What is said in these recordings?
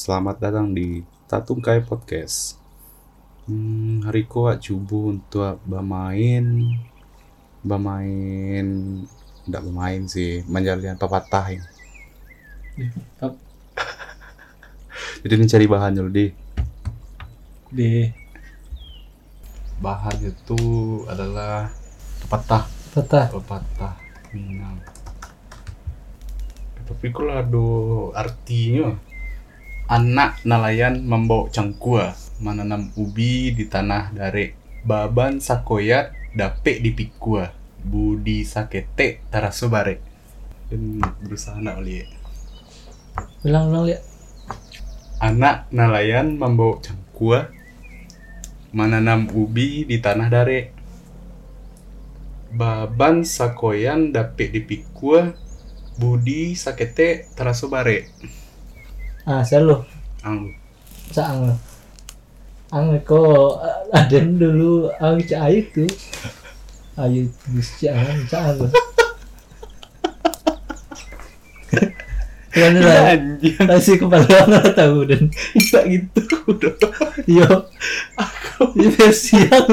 Selamat datang di Tatungkai Podcast. Hmm, hari ko ak cubu untuk bermain bermain tidak bermain sih, menjalin pepatah ya. Jadi ini cari bahan dulu di. Di. Bahan itu adalah pepatah patah pepatah Minang. Tapi kalau ada artinya anak nelayan membawa cangkua menanam ubi di tanah dare. Baban sakoyat dapek di pikua. Budi sakete taraso bare. Dan berusaha nak lihat ulang ulang lihat anak nelayan membawa cangkua menanam ubi di tanah dare. Baban sakoyan dapet di pikua budi sakete taraso bare ah selalu ang. Saang ang. Ko ada dulu ang cak ayu tu. Ayu ang cak ang Kan lah, kasih kepala nggak tahu dan tak gitu. Udah yo, ini versi yang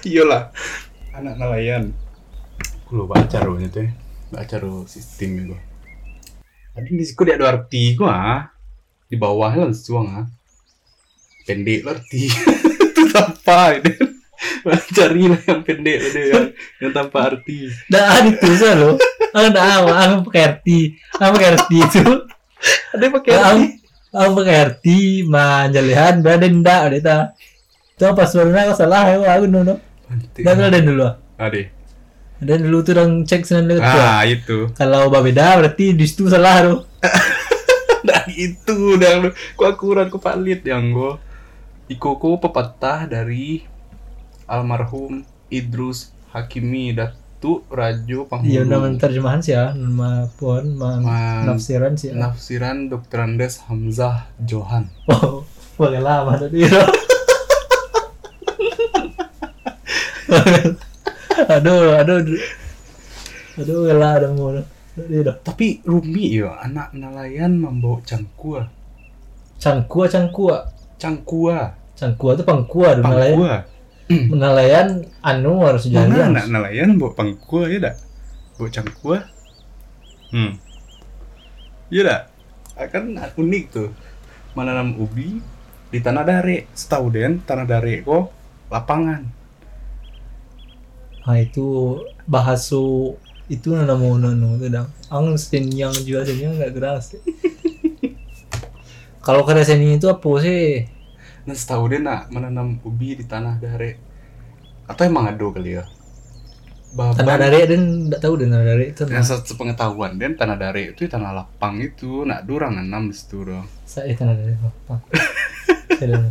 iyalah anak nelayan. Aku lo baca rohnya tuh baca roh sistem itu di situ dia ada arti gua ah. di bawah lah suang ah. Pendek lah arti. Itu tanpa ini. Cari lah yang pendek ada yang, yang tanpa arti. Dah itu sih lo, ang dah ang pakai arti, ang pakai arti itu, ada pakai arti ang pakai arti manjalihan berada ndak ada ta, tuh pas sebenarnya aku salah aku aku nono, dah ada dulu, Ade. Ada dulu tuh orang cek senan lihat tuh. ah itu Kalau beda berarti di situ salah tuh. nah itu udah lu ku akurat ku valid yang gua ikuku pepatah dari almarhum Idrus Hakimi Datu Rajo Iya nama Panghulu terjemahan sih ya, nama pun ma- nafsiran sih. Ya. Nafsiran Dr. Andes Hamzah Johan Oh, boleh lama tadi. aduh, aduh, aduh, lah ada mau. Dah. tapi Rumi ya anak nelayan membawa cangkua Cangkua, cangkua, cangkua cangkua itu pangkua, ada nelayan. pangkua. Nelayan. Anu harus mana jalan. anak nelayan bawa pangkua ya dak bawa cangkua hmm. Iya dak akan unik tuh. Menanam ubi di tanah dare. Setahu den tanah dare kok lapangan itu bahasu itu nana mau nanu itu dong. Ang yang jual yang nggak keras. Kalau kata seni itu apa sih? nah setahu den nak menanam ubi di tanah dare atau emang ada kali ya Tanah Baban, dari dan nggak tahu dan tanah dari itu. yang sepengetahuan den tanah dare itu tanah lapang itu nak durang nanam di situ dong Saya tanah dari apa? Saya dah.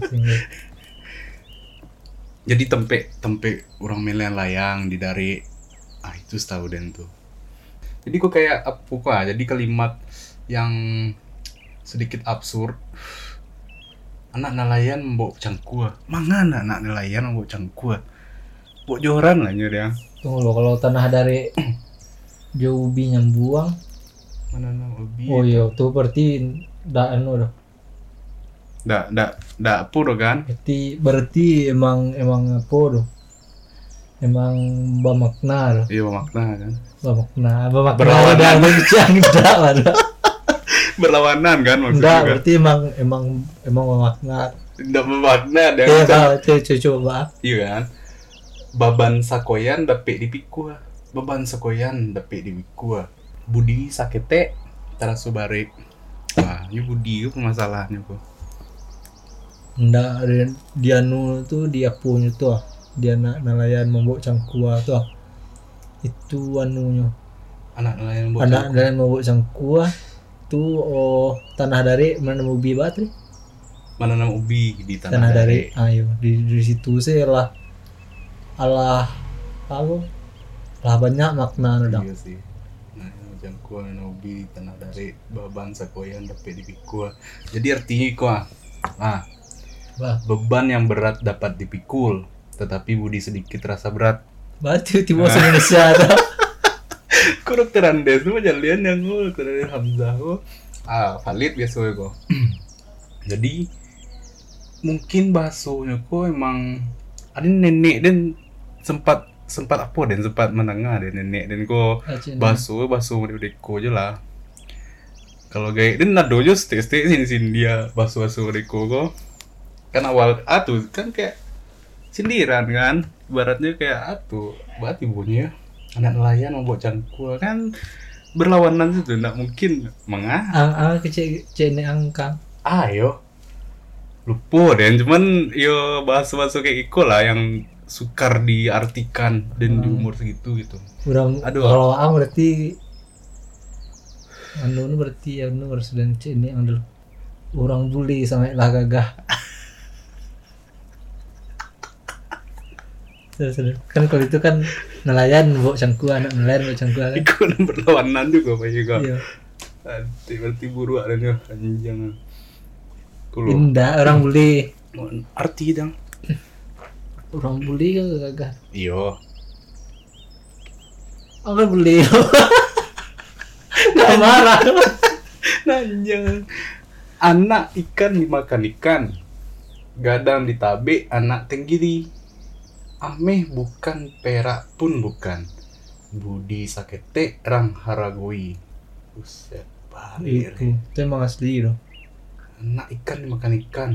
Jadi tempe tempe orang melian layang di dari. Ah itu setahu den tuh. Jadi kok kayak apa kok jadi kalimat yang sedikit absurd. Anak nelayan membawa cangkua. Mangana anak nelayan membawa cangkua. Bawa joran lah nyur ya. Tunggu loh kalau tanah dari jauh ubi yang buang. menanam ubi Oh iya, tuh berarti dah anu dah. dak dak dak apa doh kan Berarti berarti emang emang doh? Emang bermakna doh. iya makna kan Bermakna, bermakna Berlawanan. mencang enggak lah. dah. berlawanan kan maksudnya Enggak, kan berarti emang emang emang bermakna. tidak bermakna dan Ya kalau coba coba. Iya kan? Baban sakoyan dapet di pikua. Baban sakoyan dapet di pikua. Budi sakete tarasu bare. Wah, ini Budi itu masalahnya kok. Ada dia nu tuh dia punya tuh ah. dia nak nelayan membawa cangkua tuh ah. itu anunya Anak nelayan buat anak nelayan membawa cangkua tuh oh tanah dari mana mau ubi batri menanam ubi di tanah, tanah, dari dari. ayo di, di situ sih lah alah aku lah banyak makna udah Iya sih. Nah, jangkua menanam ubi tanah dari baban sakoyan dapet di pikua. Jadi artinya kok ah, Wah, beban yang berat dapat dipikul, tetapi budi sedikit rasa berat. berarti tiba bahasa Indonesia Kok dokter Andes? Tuh jalian yang gue dokter Andes Hamzah kok ah valid biasa kok. Jadi mungkin baksonya kok emang ada nenek dan sempat sempat apa dan sempat menengah dan nenek dan kok bakso bakso dari deko aja lah. Kalau gaya dan nado aja stay stay sini sini dia bakso bakso deko kok kan awal atuh kan kayak sindiran kan baratnya kayak atuh buat ibunya anak nelayan mau buat cangkul kan berlawanan itu nggak mungkin mengah Ang ang kecil angkang. ayo lupa dan cuman yo bahasa bahasa kayak iko lah yang sukar diartikan dan di Hmm. umur segitu gitu Orang Aduh. kalau ang berarti anu berarti anu harus dan cek ni ang dulu. Orang buli sampai lah gagah. Terus, kan kalau itu kan nelayan bawa cangkul anak nelayan bawa cangkul kan. dan berlawanan juga pak juga Iya. Nanti berarti buruk ada nih anjing kulo Indah orang buli. arti dong Orang buli kan gagah. iyo Aku beli. Gak marah. Nanjang. Anak ikan dimakan ikan. Gadang ditabe anak tenggiri. Ameh bukan perak pun bukan. Budi sakete rang haragoi. Buset, balir. Itu, itu emang asli loh. Anak ikan dimakan ikan.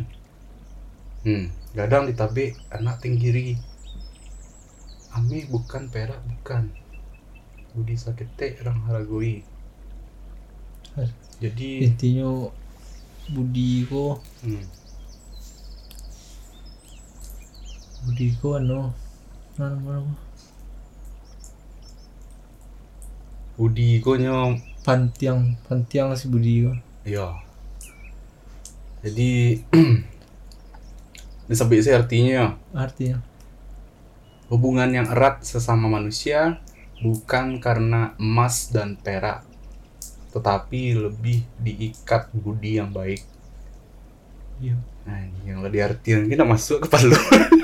Hmm, gadang ditabe anak tenggiri. Ameh bukan perak bukan. Budi sakete rang haragoi. Jadi, Intinya budi ko, hmm. Budi ko ano, ano ano, Budi ko nyo pantiang, pantiang si budi ko. Ya. Jadi disebut sih artinya Artinya, hubungan yang erat sesama manusia bukan karena emas dan perak, tetapi lebih diikat budi yang baik. iya. Nah, yang lebih artian kita masuk ke palu.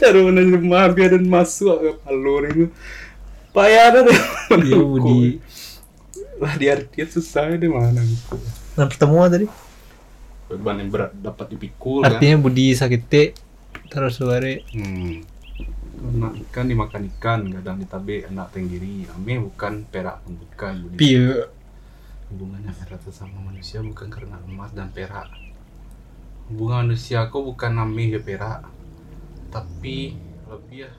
Cara menerjemah biar dan masuk ke palu ini. Payah deh. Iya budi. lah di artian susah deh mana gitu. Nah pertemuan tadi. Beban yang berat dapat dipikul kan. Artinya budi sakit terus suare. Hmm. Karena ikan dimakan ikan, kadang ditabe anak tenggiri. Ame bukan perak pun bukan. Budi. Piye? Hubungan yang erat sesama manusia bukan karena emas dan perak. Hubungan manusia kok bukan ame ya perak. Tapi lebih ya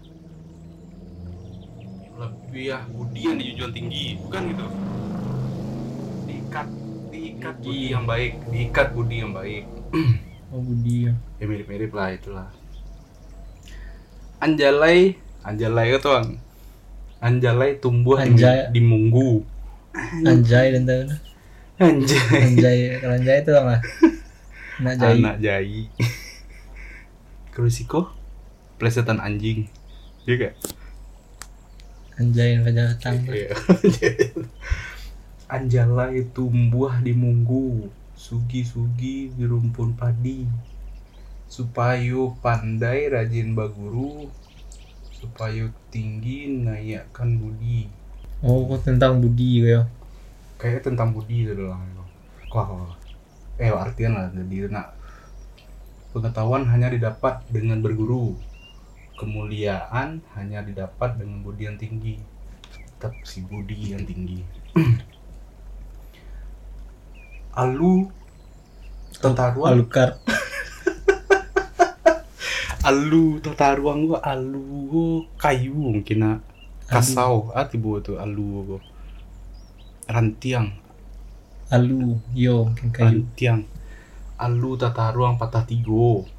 lebih ya budi yang dijunjung tinggi, bukan gitu. Diikat, diikat budi yang baik, diikat budi yang baik. Oh budi ya. ya mirip-mirip lah itulah anjalai anjalai itu bang anjalai tumbuh di- Anjay. di, munggu Anjay dan tahu. anjay Anjay, kalau anjay itu apa? Nak jai. anak jai Krisiko plesetan anjing iya gak? Anjay yang pada datang. Iya. anjalai tumbuh di munggu sugi-sugi di rumpun padi supaya pandai rajin baguru supaya tinggi naikkan budi Oh, kok tentang budi ya. kayaknya tentang budi itu doang kok eh artian lah jadi nak pengetahuan hanya didapat dengan berguru kemuliaan hanya didapat dengan budi yang tinggi tetap si budi yang tinggi alu tataruang Alukar. alu tataruang gua alu kayu mungkin nak kasau ah tiba tu alu gua rantiang Alu, yo, mungkin kayu. Rantiang. Alu tata ruang patah tigo.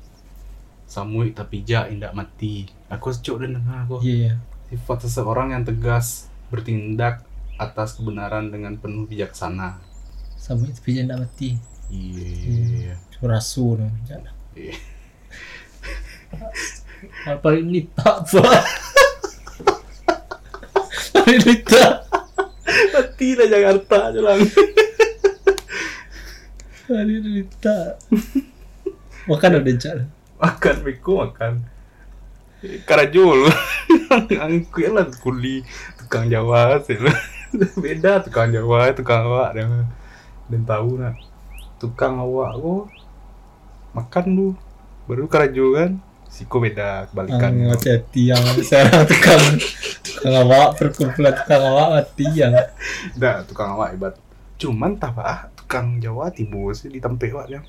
Samuik tapi ja indak mati. Aku secuk dan dengar aku. Iya, iya. Sifat seseorang yang tegas bertindak atas kebenaran dengan penuh bijaksana. Sampai itu pijan tak mati. Iya. Curasu no. Jangan. Iya. Hal paling lipat apa? paling lipat. Mati lah Jakarta aja lang. Paling lipat. Makan udah cak. Makan Miko makan. Karajo lu. Angku ya lah kuli tukang Jawa sih. Beda tukang Jawa, tukang awak dan dan tahu nak tukang awak kok makan lu baru karajo kan siko beda kebalikannya Ang hati yang sekarang tukang tukang awak perkumpulan tukang awak mati yang Dah tukang awak hebat. Cuman tak apa, tukang Jawa tibu sih di tempe wak ya.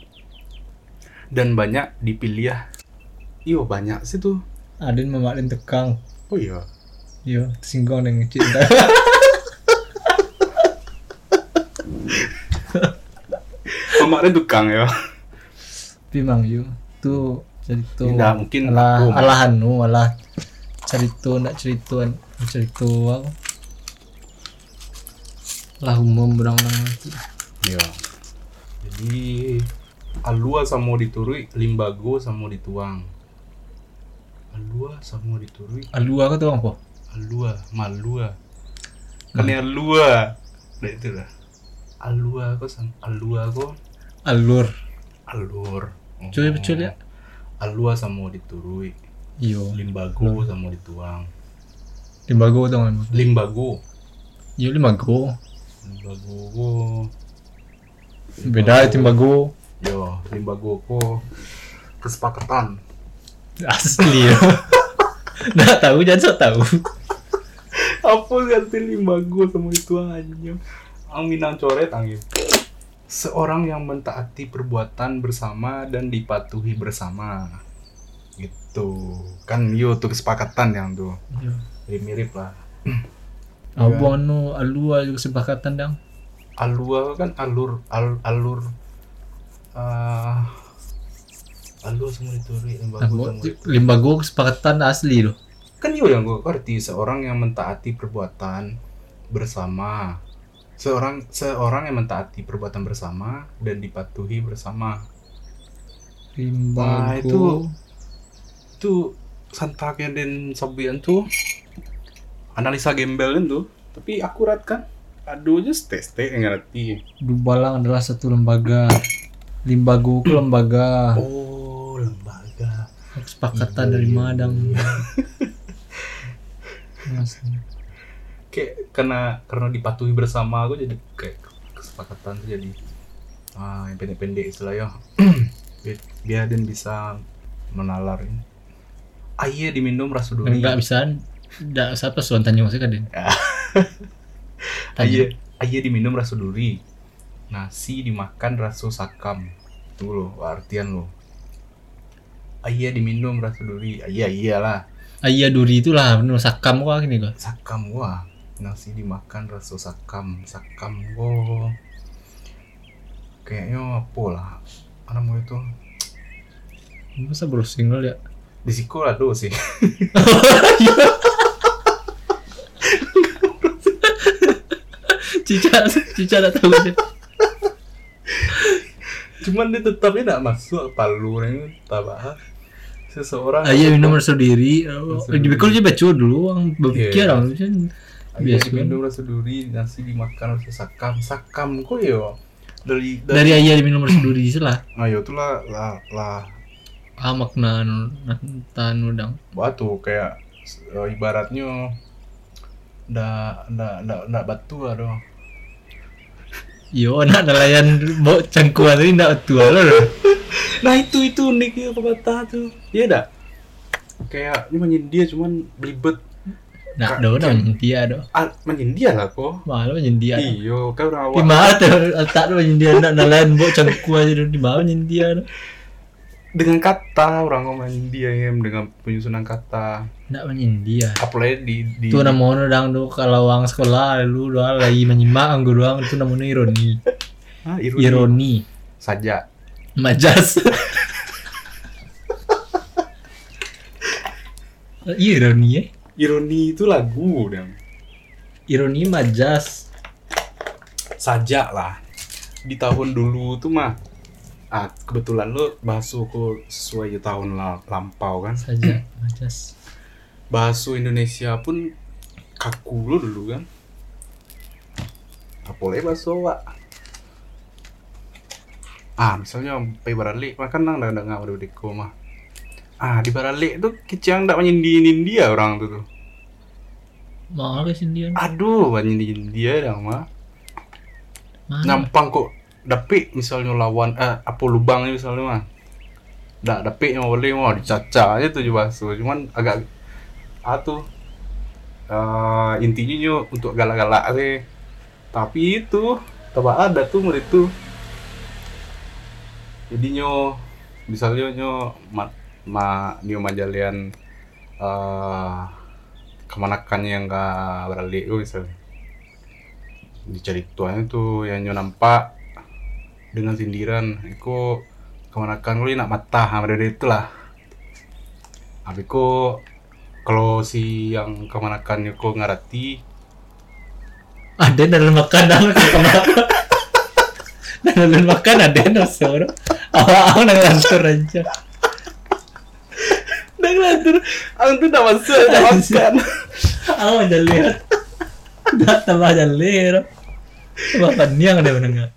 Dan banyak dipilih ya. Iyo banyak sih tuh. yang memaklin tukang Oh iya. yo singgung dengan cinta Kemarin tukang ya. Pimang yo tuh cerita Tidak mungkin alah aku. alah anu alah cerita nak cerita cerita aku lah umum itu Iya. Jadi alua sama diturui, limbago sama dituang. Alua sama diturui, alua kau tahu apa alua, malua. Kan ya alua. Nah itu lah. Alua kok sang alua kok alur alur. Cuy, betul ya? Alua sama diturui, iyo limbago sama dituang. limbago kan Limbago, iyo limbago limbago beda itu limbago Yo, limbago ko kesepakatan. asli ya nggak tahu jangan sok tahu Apa ganti limbago sama dituang anjing? Ang minang coret angin. Seorang yang mentaati perbuatan bersama dan dipatuhi bersama. Gitu. Kan yo tuh kesepakatan yang tuh. Mirip-mirip lah. abang anu alua juga kesepakatan dang Alua kan alur al, alur alur semua dituri limbago dituri. limbago kesepakatan asli loh. Kan itu yang gue arti seorang yang mentaati perbuatan bersama. Seorang seorang yang mentaati perbuatan bersama dan dipatuhi bersama. Limbago Nah, itu- itu santaknya dan sabian tuh analisa gembel tuh tapi akurat kan? Aduh just tes tes ngerti. Dubalang adalah satu lembaga limbago itu lembaga. Oh lembaga. Kesepakatan Iya, dari iya, Madang. Iya. Mas, kayak karena karena dipatuhi bersama aku jadi kayak kesepakatan tuh jadi ah yang pendek-pendek istilahnya biar, biar dan bisa menalar ini. Ayah diminum rasa duri nggak bisa nggak siapa suan tanya maksudnya kan Den? Ayah diminum rasa duri nasi dimakan rasa sakam. Tuh loh artian lo ayah diminum rasa duri. Ayah iyalah. Ayah duri itulah benar sakam kok gini kok sakam gua. Nasi dimakan rasa sakam. Sakam gua. Kayaknya apa lah. Namanya itu. Masa baru single ya? Di sekolah tuh sih. Cica cica tahu sih cuman dia tetapnya tidak masuk palu ini tak bahas seseorang ayah minum rasa diri. Di bekal aja baca dulu orang berpikir Iya. orang biasa biasa. minum rasa duri nasi dimakan rasa sakam. Sakam kok ya? Dari dari ayah minum rasa diri lah. Ayo tuh lah lah lah. Ah makna anu tan udang batu kayak eh, ibaratnya ndak ndak ndak batu lah dong yo anak nelayan bawa cangkuan tadi nggak tua loh Nah itu itu uniknya pepatah tuh. Iya dah. Kayak ini menyindir cuman belibet. nak Kak- do nang dia do Ah, menyindir lah kok. malu nyendia Iyo, kau orang di awak. mana tuh tak do nyendia nak nelayan bawa cangkuan aja di mana do Dengan kata orang ngomong menyindir ya, dengan penyusunan kata. Nak menyendia Apalagi di di itu namanya dang do kalau orang sekolah lu do lagi menyimak anggur doang itu namanya ironi. Ah, ironi. ironi. Saja. majas. Iya ironi ya Ironi itu lagu dan ironi majas. Saja lah. Di tahun dulu tuh mah ah kebetulan lo bahasa aku sesuai tahun la- lampau kan? Saja majas bahasa Indonesia pun kaku lo dulu kan? Apalagi bahasa Wak. Ah misalnya pe barali makan nang nang nang ngawur di mah. Ah di Baralik tuh kecang ndak menyindiin dia orang tuh tuh. Mau ke sini aduh menyindiin dia dah mah nampang kok dapik misalnya lawan eh apa lubang misalnya mah dak dapik mah boleh mah dicaca aja tuh baso cuman agak ah tuh. Eh, intinya nyo untuk galak-galak sih. Tapi itu tambah ada tuh murid tuh. Jadi nyo misalnya nyo ma, ma nyo majalian eh kemanakannya yang gak beralik tuh misalnya. Dicari tuanya tuh yang nyo nampak dengan sindiran Iko kemanakan? Lu nak mata sama dari itulah. Habis ko kalau si yang kemanakan ko ngerti ada dalam makanan dalam makan ada nasi orang awal-awal nang lantur aja Nang lantur, ang tuh masuk, udah makan. awal aja lihat. Dah tambah aja lihat. Bapak niang ada menengah